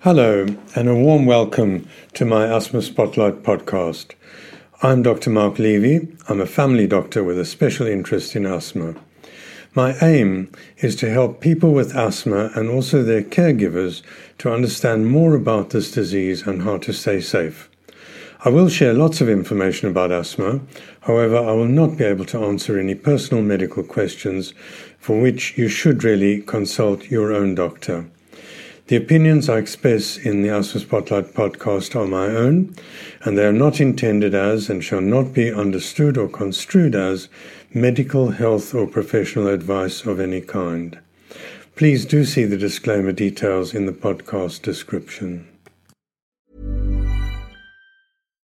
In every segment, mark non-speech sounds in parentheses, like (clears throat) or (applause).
Hello, and a warm welcome to my Asthma Spotlight podcast. I'm Dr. Mark Levy. I'm a family doctor with a special interest in asthma. My aim is to help people with asthma and also their caregivers to understand more about this disease and how to stay safe. I will share lots of information about asthma, however, I will not be able to answer any personal medical questions for which you should really consult your own doctor. The opinions I express in the Asthma Spotlight podcast are my own, and they are not intended as and shall not be understood or construed as medical, health, or professional advice of any kind. Please do see the disclaimer details in the podcast description.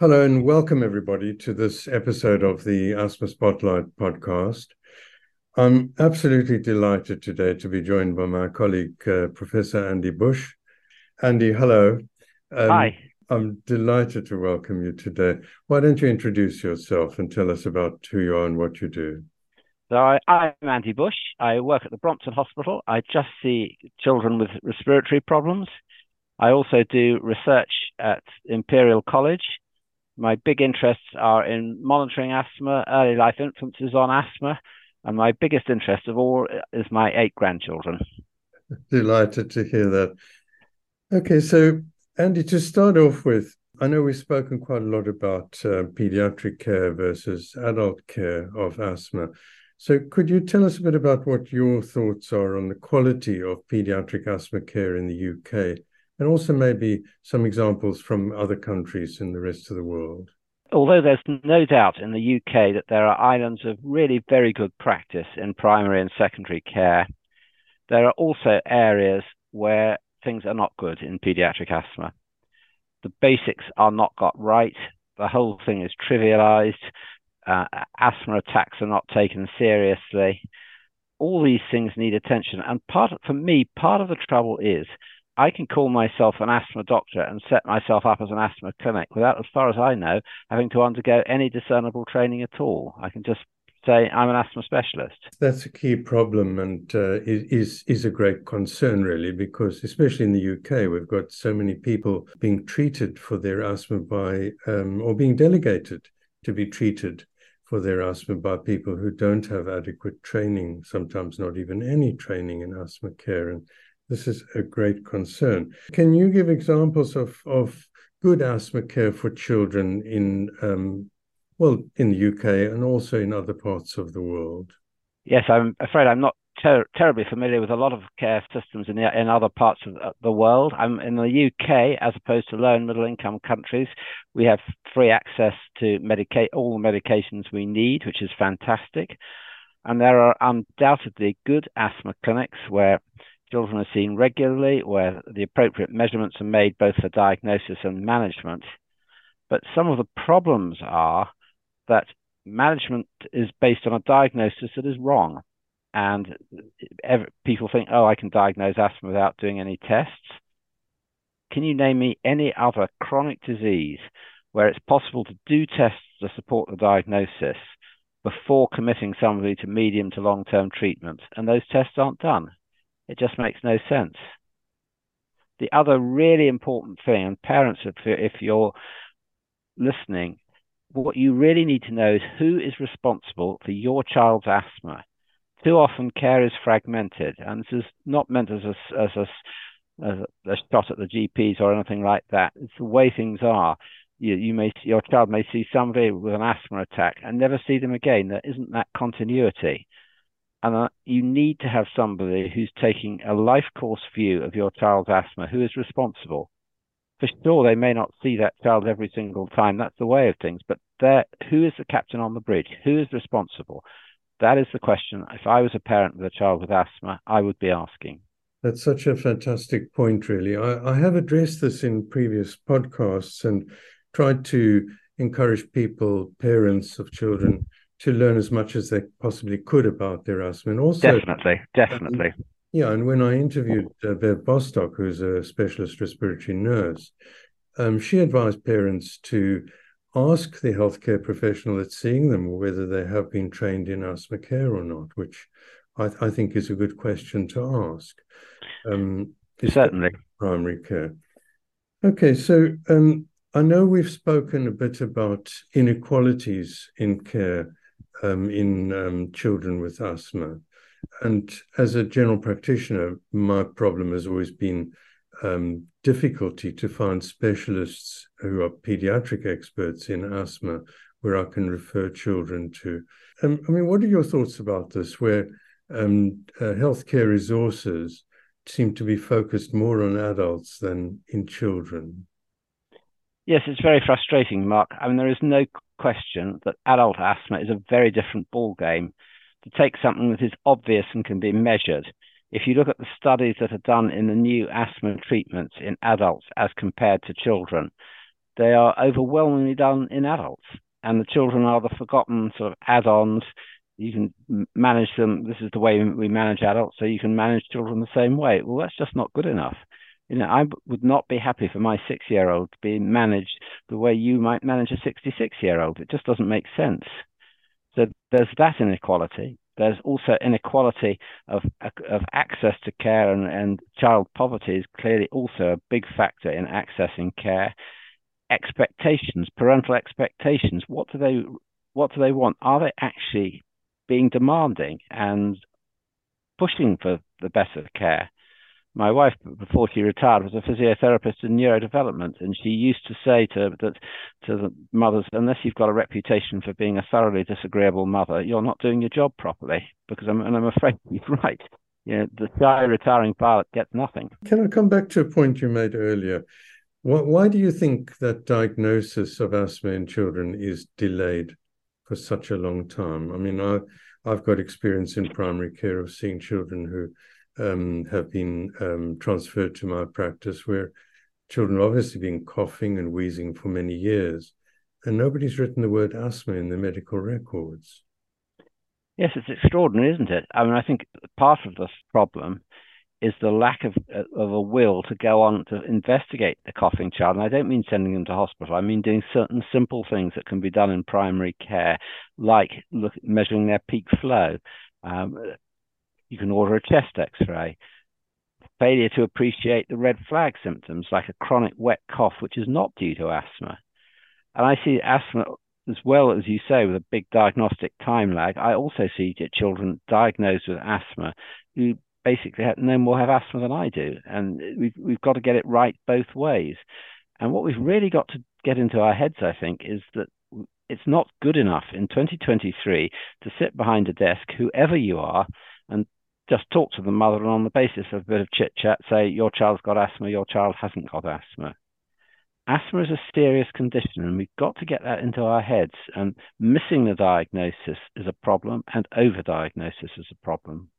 Hello, and welcome everybody to this episode of the Asthma Spotlight podcast. I'm absolutely delighted today to be joined by my colleague, uh, Professor Andy Bush. Andy, hello. Um, Hi. I'm delighted to welcome you today. Why don't you introduce yourself and tell us about who you are and what you do? So I, am Andy Bush. I work at the Brompton Hospital. I just see children with respiratory problems. I also do research at Imperial College my big interests are in monitoring asthma, early life influences on asthma, and my biggest interest of all is my eight grandchildren. Delighted to hear that. Okay, so Andy, to start off with, I know we've spoken quite a lot about uh, pediatric care versus adult care of asthma. So, could you tell us a bit about what your thoughts are on the quality of pediatric asthma care in the UK and also maybe some examples from other countries in the rest of the world. Although there's no doubt in the UK that there are islands of really very good practice in primary and secondary care, there are also areas where things are not good in pediatric asthma. The basics are not got right. The whole thing is trivialized. Uh, asthma attacks are not taken seriously. All these things need attention. And part, for me, part of the trouble is I can call myself an asthma doctor and set myself up as an asthma clinic without, as far as I know, having to undergo any discernible training at all. I can just say I'm an asthma specialist. That's a key problem and uh, is is a great concern really because especially in the UK we've got so many people being treated for their asthma by um, or being delegated to be treated for their asthma by people who don't have adequate training, sometimes not even any training in asthma care and this is a great concern. Can you give examples of, of good asthma care for children in, um, well, in the UK and also in other parts of the world? Yes, I'm afraid I'm not ter- terribly familiar with a lot of care systems in the, in other parts of the world. I'm in the UK, as opposed to low and middle income countries. We have free access to medicate all the medications we need, which is fantastic. And there are undoubtedly good asthma clinics where Children are seen regularly where the appropriate measurements are made both for diagnosis and management. But some of the problems are that management is based on a diagnosis that is wrong. and every, people think, oh, I can diagnose asthma without doing any tests. Can you name me any other chronic disease where it's possible to do tests to support the diagnosis before committing somebody to medium to long term treatment, and those tests aren't done? It just makes no sense. The other really important thing, and parents, if you're listening, what you really need to know is who is responsible for your child's asthma. Too often, care is fragmented, and this is not meant as a, as a, as a, shot at the GPs or anything like that. It's the way things are. You, you may your child may see somebody with an asthma attack and never see them again. There isn't that continuity, and uh, you need to have somebody who's taking a life course view of your child's asthma, who is responsible for sure they may not see that child every single time. That's the way of things. But who is the captain on the bridge? Who is responsible? That is the question. If I was a parent with a child with asthma, I would be asking. That's such a fantastic point, really. I, I have addressed this in previous podcasts and tried to encourage people, parents of children, to learn as much as they possibly could about their asthma. And also, definitely, definitely. Um, yeah, and when I interviewed uh, Bev Bostock, who's a specialist respiratory nurse, um, she advised parents to ask the healthcare professional that's seeing them whether they have been trained in asthma care or not, which I, th- I think is a good question to ask. Um, Certainly. Primary care. Okay, so um, I know we've spoken a bit about inequalities in care um, in um, children with asthma. And as a general practitioner, my problem has always been um, difficulty to find specialists who are pediatric experts in asthma where I can refer children to. Um, I mean, what are your thoughts about this, where um, uh, healthcare resources seem to be focused more on adults than in children? Yes, it's very frustrating, Mark. I mean, there is no question that adult asthma is a very different ballgame to take something that is obvious and can be measured. If you look at the studies that are done in the new asthma treatments in adults as compared to children, they are overwhelmingly done in adults. And the children are the forgotten sort of add ons. You can manage them. This is the way we manage adults, so you can manage children the same way. Well, that's just not good enough. You know, I would not be happy for my six year old to be managed the way you might manage a 66 year old. It just doesn't make sense. So there's that inequality. There's also inequality of, of access to care, and, and child poverty is clearly also a big factor in accessing care. Expectations, parental expectations. What do they what do they want? Are they actually being demanding and pushing for the better care? My wife before she retired was a physiotherapist in neurodevelopment and she used to say to that to the mothers unless you've got a reputation for being a thoroughly disagreeable mother you're not doing your job properly because I'm and I'm afraid (laughs) you're right. You know, the shy retiring pilot gets nothing. Can I come back to a point you made earlier? Why, why do you think that diagnosis of asthma in children is delayed for such a long time? I mean I I've got experience in primary care of seeing children who um, have been um, transferred to my practice where children have obviously been coughing and wheezing for many years, and nobody's written the word asthma in the medical records. Yes, it's extraordinary, isn't it? I mean, I think part of this problem is the lack of, of a will to go on to investigate the coughing child. And I don't mean sending them to hospital. I mean doing certain simple things that can be done in primary care, like look, measuring their peak flow, um, you can order a chest x ray. Failure to appreciate the red flag symptoms, like a chronic wet cough, which is not due to asthma. And I see asthma as well as you say with a big diagnostic time lag. I also see children diagnosed with asthma who basically have, no more have asthma than I do. And we've, we've got to get it right both ways. And what we've really got to get into our heads, I think, is that it's not good enough in 2023 to sit behind a desk, whoever you are, and just talk to the mother and on the basis of a bit of chit chat say your child's got asthma, your child hasn't got asthma. Asthma is a serious condition, and we've got to get that into our heads. And missing the diagnosis is a problem, and overdiagnosis is a problem.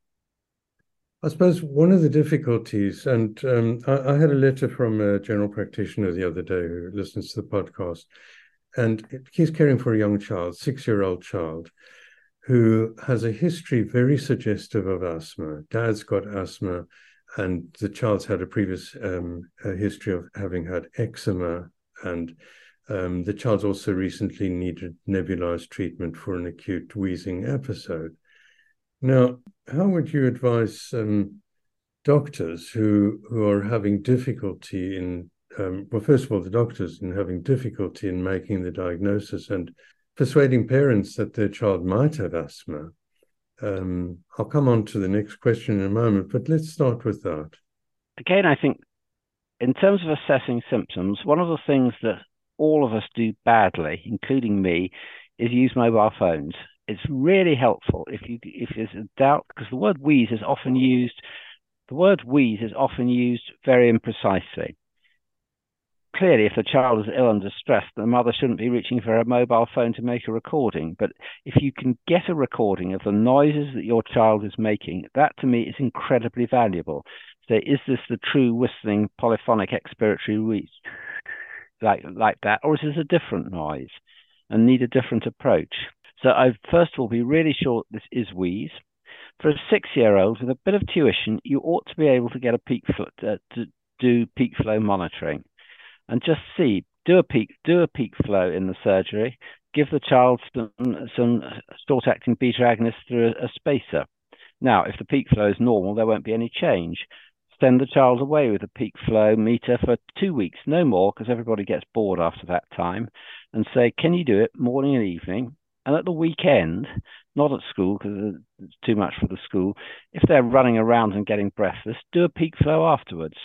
I suppose one of the difficulties, and um, I, I, had a letter from a general practitioner the other day who listens to the podcast, and he's caring for a young child, six year old child. Who has a history very suggestive of asthma. Dad's got asthma, and the child's had a previous um, a history of having had eczema, and um, the child's also recently needed nebulized treatment for an acute wheezing episode. Now, how would you advise um, doctors who who are having difficulty in um, well, first of all, the doctors in having difficulty in making the diagnosis and persuading parents that their child might have asthma. Um, I'll come on to the next question in a moment, but let's start with that. Again, I think in terms of assessing symptoms, one of the things that all of us do badly, including me, is use mobile phones. It's really helpful if you if there's a doubt because the word wheeze is often used. The word wheeze is often used very imprecisely clearly, if the child is ill and distressed, the mother shouldn't be reaching for her mobile phone to make a recording. But if you can get a recording of the noises that your child is making, that to me is incredibly valuable. So, is this the true whistling polyphonic expiratory wheeze, like like that, or is this a different noise and need a different approach? So, I first of all be really sure this is wheeze. For a six-year-old with a bit of tuition, you ought to be able to get a peak flow, uh, to do peak flow monitoring and just see do a peak do a peak flow in the surgery. Give the child some, some short acting beta agonist through a, a, spacer. Now if the peak flow is normal there won't be any change. Send the child away with a peak flow meter for two weeks no more because everybody gets bored after that time and say can you do it morning and evening? And at the weekend not at school because it's too much for the school if they're running around and getting breathless do a peak flow afterwards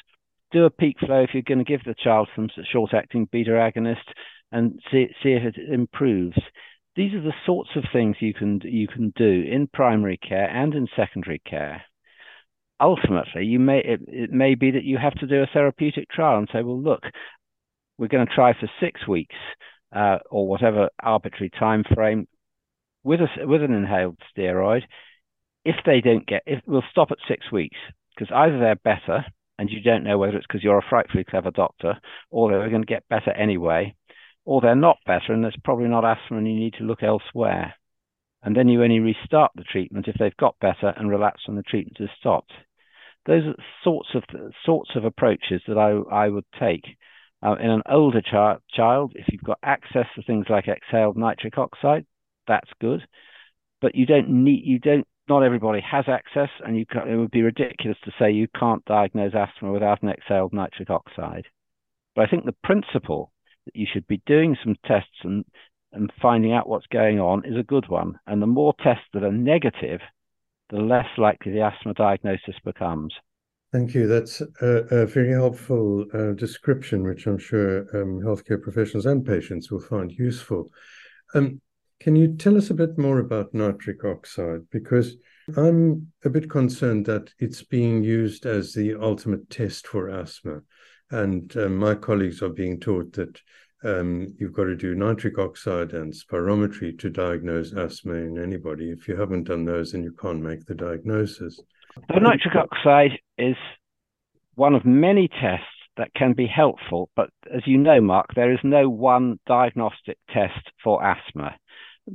do a peak flow if you're going to give the child some short acting beta agonist and see, see if it improves. These are the sorts of things you can you can do in primary care and in secondary care. Ultimately, you may it, it may be that you have to do a therapeutic trial and say, well, look, we're going to try for six weeks uh, or whatever arbitrary time frame with a, with an inhaled steroid. If they don't get, if we'll stop at six weeks because either they're better and you don't know whether it's because you're a frightfully clever doctor or they're going to get better anyway, or they're not better and there's probably not asthma and you need to look elsewhere. And then you only restart the treatment if they've got better and relapse when the treatment is stopped. Those are sorts of sorts of approaches that I I would take. Uh, in an older child, child, if you've got access to things like exhaled nitric oxide, that's good. But you don't need you don't not everybody has access, and you can, it would be ridiculous to say you can't diagnose asthma without an exhaled nitric oxide. But I think the principle that you should be doing some tests and, and finding out what's going on is a good one. And the more tests that are negative, the less likely the asthma diagnosis becomes. Thank you. That's a, a very helpful uh, description, which I'm sure um, healthcare professionals and patients will find useful. Um, can you tell us a bit more about nitric oxide? Because I'm a bit concerned that it's being used as the ultimate test for asthma. And um, my colleagues are being taught that um, you've got to do nitric oxide and spirometry to diagnose asthma in anybody. If you haven't done those, then you can't make the diagnosis. The nitric oxide is one of many tests that can be helpful, but as you know, Mark, there is no one diagnostic test for asthma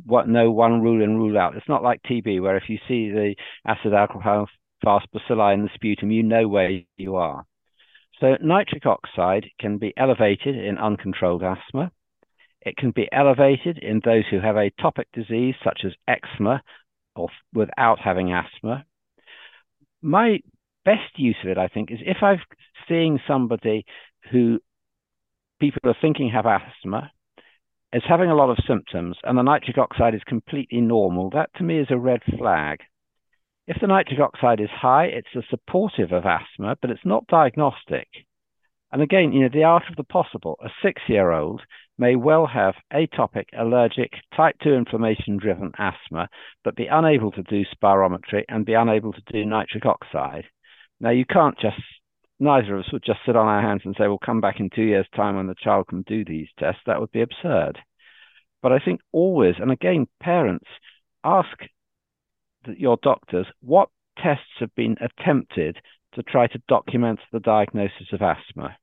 what no one rule in rule out. It's not like TB where if you see the acid alcohol fast bacilli in the sputum, you know where you are. So nitric oxide can be elevated in uncontrolled asthma. It can be elevated in those who have atopic disease such as eczema or without having asthma. My best use of it, I think, is if I'm seeing somebody who people are thinking have asthma is having a lot of symptoms and the nitric oxide is completely normal, that to me is a red flag. If the nitric oxide is high, it's a supportive of asthma, but it's not diagnostic. And again, you know, the art of the possible. A six-year-old may well have atopic, allergic, type 2 inflammation-driven asthma, but be unable to do spirometry and be unable to do nitric oxide. Now, you can't just, neither of us would just sit on our hands and say, we'll come back in two years' time when the child can do these tests. That would be absurd. But I think always, and again, parents, ask your doctors what tests have been attempted to try to document the diagnosis of asthma.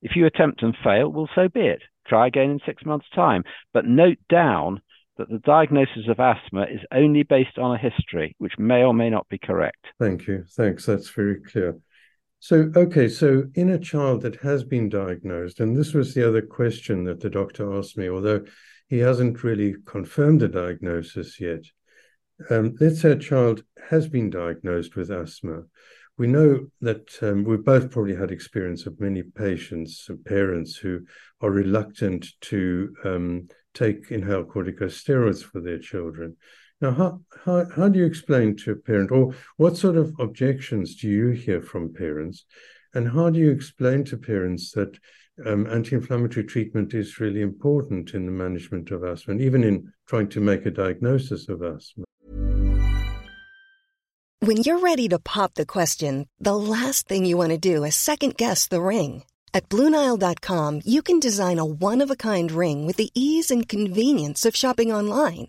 If you attempt and fail, well, so be it. Try again in six months' time. But note down that the diagnosis of asthma is only based on a history, which may or may not be correct. Thank you. Thanks. That's very clear. So, okay, so in a child that has been diagnosed, and this was the other question that the doctor asked me, although he hasn't really confirmed the diagnosis yet. Um, let's say a child has been diagnosed with asthma. We know that um, we've both probably had experience of many patients and parents who are reluctant to um, take inhaled corticosteroids for their children. Now, how, how, how do you explain to a parent, or what sort of objections do you hear from parents? And how do you explain to parents that um, anti inflammatory treatment is really important in the management of asthma, and even in trying to make a diagnosis of asthma? When you're ready to pop the question, the last thing you want to do is second guess the ring. At Bluenile.com, you can design a one of a kind ring with the ease and convenience of shopping online.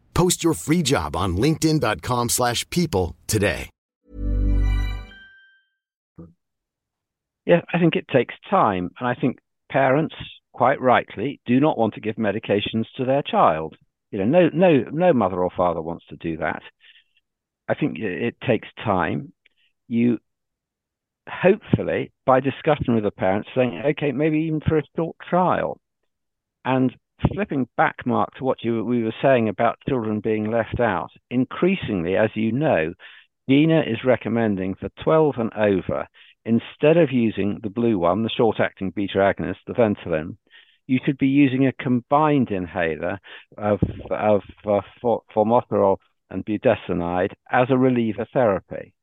Post your free job on linkedin.com/people slash people today. Yeah, I think it takes time. And I think parents, quite rightly, do not want to give medications to their child. You know, no, no, no mother or father wants to do that. I think it takes time. You hopefully, by discussion with the parents, saying, okay, maybe even for a short trial, and flipping back, Mark, to what you, we were saying about children being left out. Increasingly, as you know, GINA is recommending for 12 and over instead of using the blue one, the short acting beta agonist, the Ventolin, you should be using a combined inhaler of, of uh, formoterol and budesonide as a reliever therapy.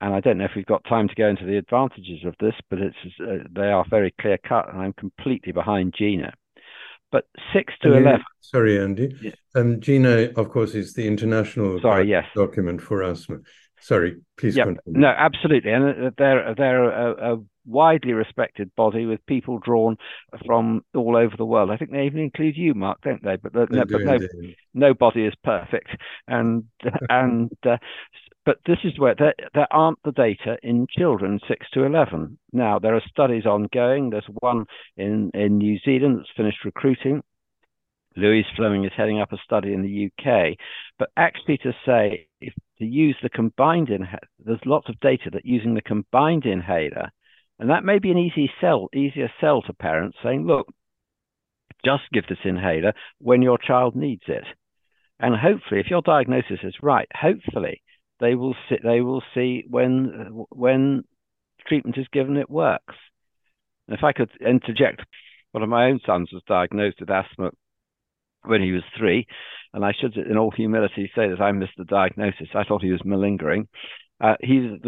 And I don't know if we've got time to go into the advantages of this, but it's uh, they are very clear cut, and I'm completely behind GINA. But six to eleven. Sorry, Andy. Yeah. Um, GINA, of course, is the international sorry, yes. document for asthma. Sorry, please yep. continue. No, absolutely, and uh, they're they're a, a, widely respected body with people drawn from all over the world. I think they even include you, Mark, don't they? But, uh, no, but no, no body is perfect, and (laughs) and uh, but this is where there, there aren't the data in children six to eleven. Now there are studies ongoing. There's one in in New Zealand that's finished recruiting. Louise Fleming is heading up a study in the UK. But actually, to say if to use the combined inhaler, there's lots of data that using the combined inhaler, and that may be an easy sell, easier sell to parents saying, look, just give this inhaler when your child needs it. And hopefully, if your diagnosis is right, hopefully they will see, they will see when when treatment is given it works. And if I could interject, one of my own sons was diagnosed with asthma when he was three. And I should, in all humility, say that I missed the diagnosis. I thought he was malingering. Uh, these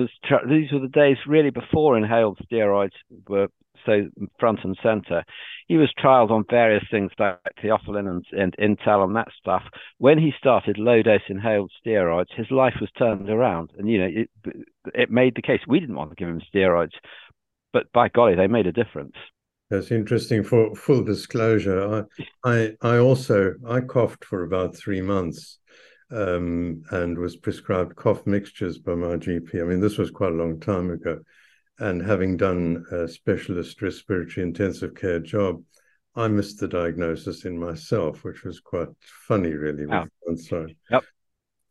were the days really before inhaled steroids were so front and center. He was trialed on various things like theophylline and, and Intal and that stuff. When he started low dose inhaled steroids, his life was turned around. And, you know, it, it made the case. We didn't want to give him steroids, but by golly, they made a difference. That's interesting. For full disclosure, I, I, I also I coughed for about three months, um, and was prescribed cough mixtures by my GP. I mean, this was quite a long time ago, and having done a specialist respiratory intensive care job, I missed the diagnosis in myself, which was quite funny, really. Wow. I'm sorry. Yep.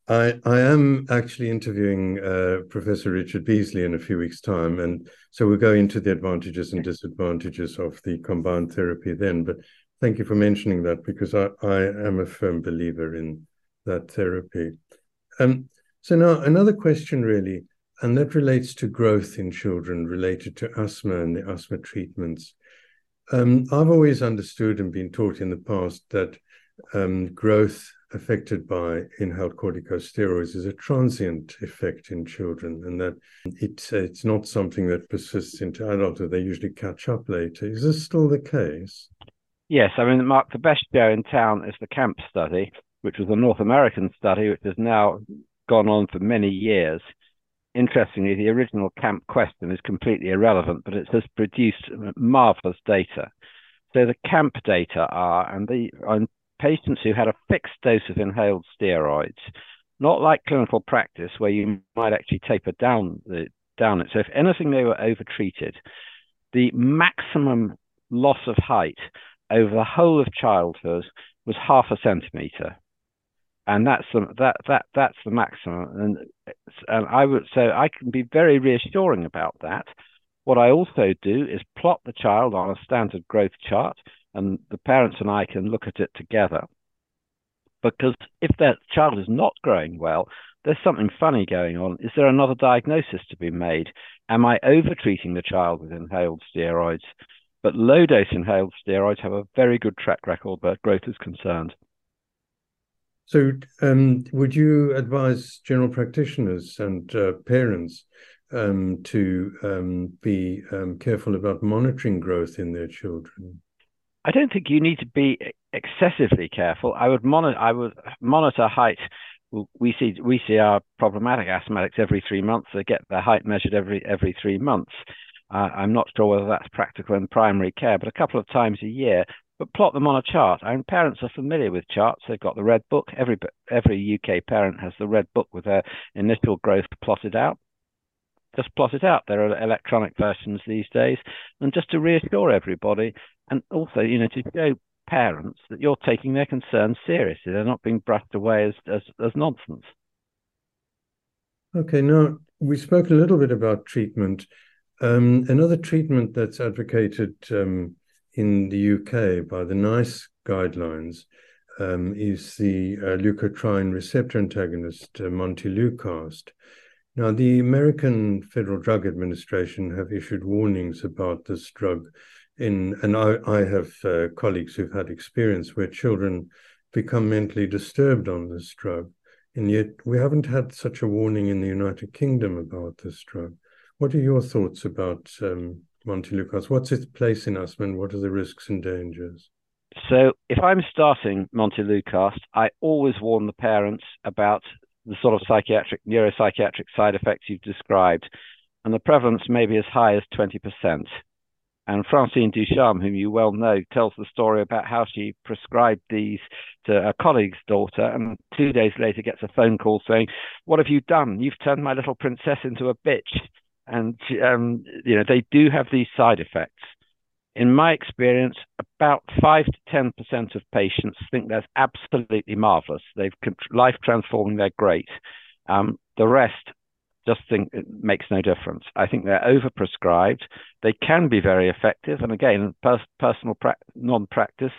I, I am actually interviewing uh, Professor Richard Beasley in a few weeks' time, and so we'll go into the advantages and disadvantages of the combined therapy then. But thank you for mentioning that because I, I am a firm believer in that therapy. Um, so now another question, really, and that relates to growth in children related to asthma and the asthma treatments. Um, I've always understood and been taught in the past that um, growth affected by inhaled corticosteroids is a transient effect in children, and that it's it's not something that persists into adulthood. They usually catch up later. Is this still the case? Yes, I mean, Mark, the best show in town is the CAMP study, which was a North American study, which has now gone on for many years. Interestingly, the original CAMP question is completely irrelevant, but it has produced marvelous data. So the CAMP data are, and the on patients who had a fixed dose of inhaled steroids, not like clinical practice where you might actually taper down the down it. So if anything, they were overtreated. The maximum loss of height over the whole of childhood was half a centimeter, and that's the that that that's the maximum. And and I would so I can be very reassuring about that. What I also do is plot the child on a standard growth chart and the parents and I can look at it together. Because if that child is not growing well, there's something funny going on. Is there another diagnosis to be made? Am I overtreating the child with inhaled steroids? But low dose inhaled steroids have a very good track record where growth is concerned. So, um, would you advise general practitioners and uh, parents um, to um, be um, careful about monitoring growth in their children? I don't think you need to be excessively careful. I would monitor. I would monitor height. We see we see our problematic asthmatics every three months. They get their height measured every every three months. Uh, I'm not sure whether that's practical in primary care, but a couple of times a year. But plot them on a chart. I parents are familiar with charts. They've got the red book. Every every UK parent has the red book with their initial growth plotted out just plot it out. There are electronic versions these days, and just to reassure everybody, and also, you know, to show parents that you're taking their concerns seriously. They're not being brushed away as as, as nonsense. Okay, now we spoke a little bit about treatment. Um, another treatment that's advocated um, in the UK by the NICE guidelines um, is the uh, leukotriene receptor antagonist, uh, montelukast. Now, the American Federal Drug Administration have issued warnings about this drug in and I, I have uh, colleagues who've had experience where children become mentally disturbed on this drug, and yet we haven't had such a warning in the United Kingdom about this drug. What are your thoughts about um, Montelukast? What's its place in asthma, and what are the risks and dangers? So, if I'm starting Montelukast, I always warn the parents about the sort of psychiatric, neuropsychiatric side effects you've described, and the prevalence may be as high as 20%. And Francine Ducharme, whom you well know, tells the story about how she prescribed these to a colleague's daughter, and two days later gets a phone call saying, "What have you done? You've turned my little princess into a bitch." And um, you know they do have these side effects. In my experience, about five to ten percent of patients think that's absolutely marvelous. They've life transforming. They're great. Um, the rest just think it makes no difference. I think they're overprescribed. They can be very effective, and again, pers- personal pra- non-practice.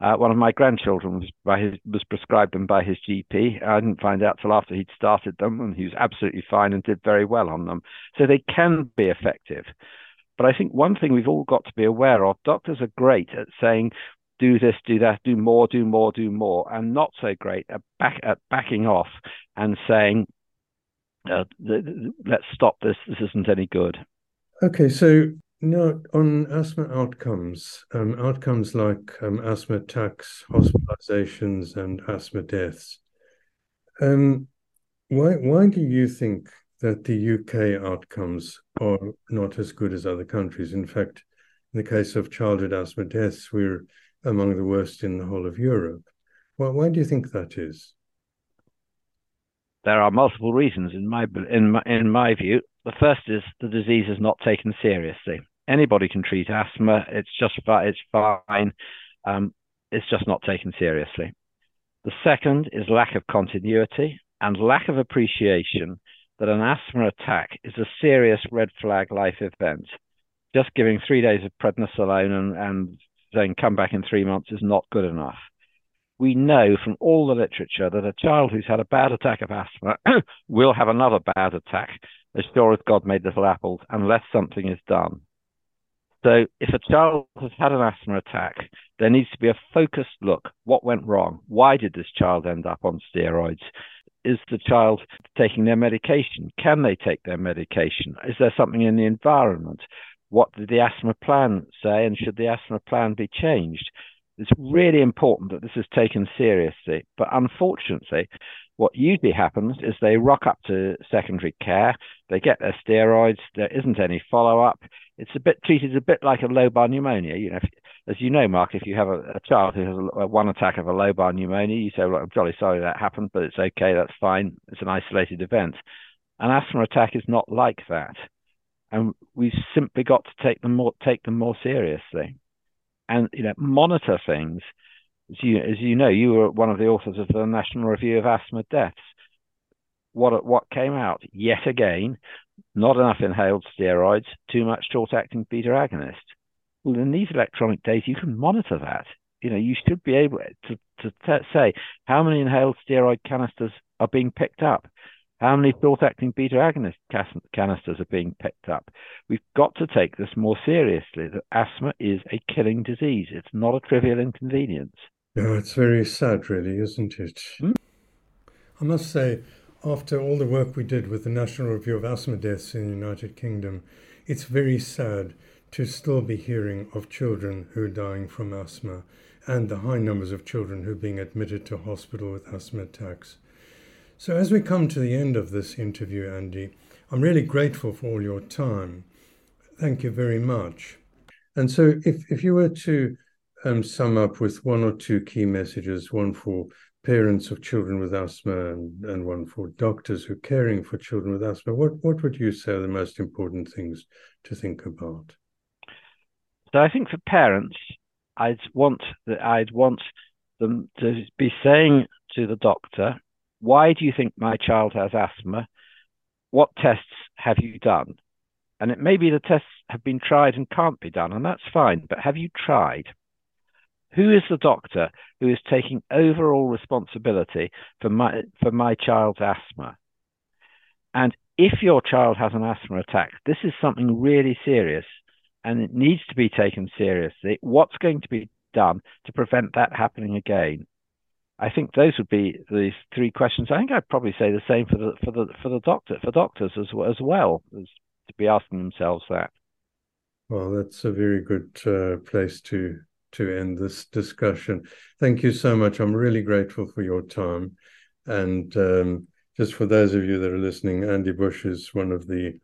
Uh, one of my grandchildren was by his was prescribed them by his GP. I didn't find out till after he'd started them, and he was absolutely fine and did very well on them. So they can be effective. But I think one thing we've all got to be aware of: doctors are great at saying do this, do that, do more, do more, do more, and not so great at, back, at backing off and saying, uh, let's stop this. This isn't any good. Okay, so now on asthma outcomes, um, outcomes like um, asthma attacks, hospitalizations, and asthma deaths. Um, why why do you think that the UK outcomes are not as good as other countries? In fact, in the case of childhood asthma deaths, we're among the worst in the whole of Europe. Well, why do you think that is? There are multiple reasons in my in my, in my view. The first is the disease is not taken seriously. Anybody can treat asthma. It's just it's fine. Um, it's just not taken seriously. The second is lack of continuity and lack of appreciation that an asthma attack is a serious red flag life event. Just giving three days of prednisolone and, and come back in three months is not good enough we know from all the literature that a child who's had a bad attack of asthma (clears throat) will have another bad attack, as sure as God made little apples, unless something is done. So if a child has had an asthma attack, there needs to be a focused look. What went wrong? Why did this child end up on steroids? Is the child taking their medication? Can they take their medication? Is there something in the environment? What did the asthma plan say? And should the asthma plan be changed? It's really important that this is taken seriously. But unfortunately, what usually happens is they rock up to secondary care, they get their steroids, there isn't any follow up. It's a bit treated a bit like a lobar pneumonia. You know, if, as you know, Mark, if you have a, a child who has a, a, one attack of a lobar pneumonia, you say, well, I'm jolly sorry that happened, but it's okay, that's fine. It's an isolated event. An asthma attack is not like that. And we've simply got to take them more take them more seriously. And you know, monitor things as you, as you know, you were one of the authors of the National Review of Asthma Deaths. What what came out yet again? Not enough inhaled steroids, too much short-acting beta agonist. Well, in these electronic days, you can monitor that. You know, you should be able to to t- say how many inhaled steroid canisters are being picked up, how many short-acting beta agonist canisters are being picked up. We've got to take this more seriously. That asthma is a killing disease. It's not a trivial inconvenience. Yeah, it's very sad, really, isn't it? Hmm? I must say, after all the work we did with the National Review of Asthma Deaths in the United Kingdom, it's very sad to still be hearing of children who are dying from asthma and the high numbers of children who are being admitted to hospital with asthma attacks. So, as we come to the end of this interview, Andy, I'm really grateful for all your time. Thank you very much. And so, if, if you were to um, sum up with one or two key messages one for parents of children with asthma and, and one for doctors who are caring for children with asthma, what, what would you say are the most important things to think about? So I think for parents, I'd want that I'd want them to be saying to the doctor, "Why do you think my child has asthma? What tests have you done?" And it may be the tests have been tried and can't be done, and that's fine. But have you tried? Who is the doctor who is taking overall responsibility for my for my child's asthma? And if your child has an asthma attack, this is something really serious and it needs to be taken seriously. What's going to be done to prevent that happening again? I think those would be the three questions. I think I'd probably say the same for the for the for the doctor for doctors as as well as to be asking themselves that. Well, that's a very good uh, place to to end this discussion. Thank you so much. I'm really grateful for your time. And um, just for those of you that are listening, Andy Bush is one of the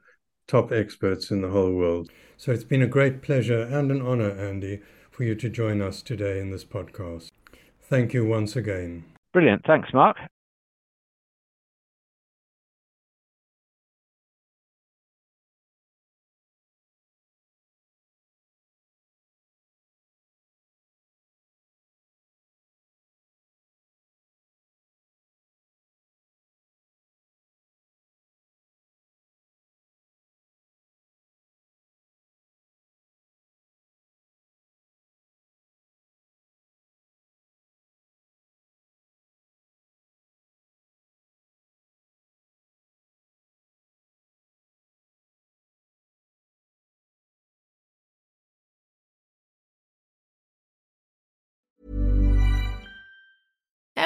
top experts in the whole world. So it's been a great pleasure and an honor, Andy, for you to join us today in this podcast. Thank you once again. Brilliant. Thanks, Mark.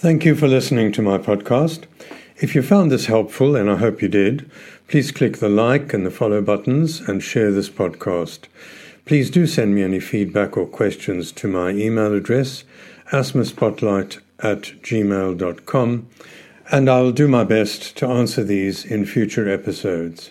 Thank you for listening to my podcast. If you found this helpful, and I hope you did, please click the like and the follow buttons and share this podcast. Please do send me any feedback or questions to my email address, asthmaspotlight at gmail.com, and I'll do my best to answer these in future episodes.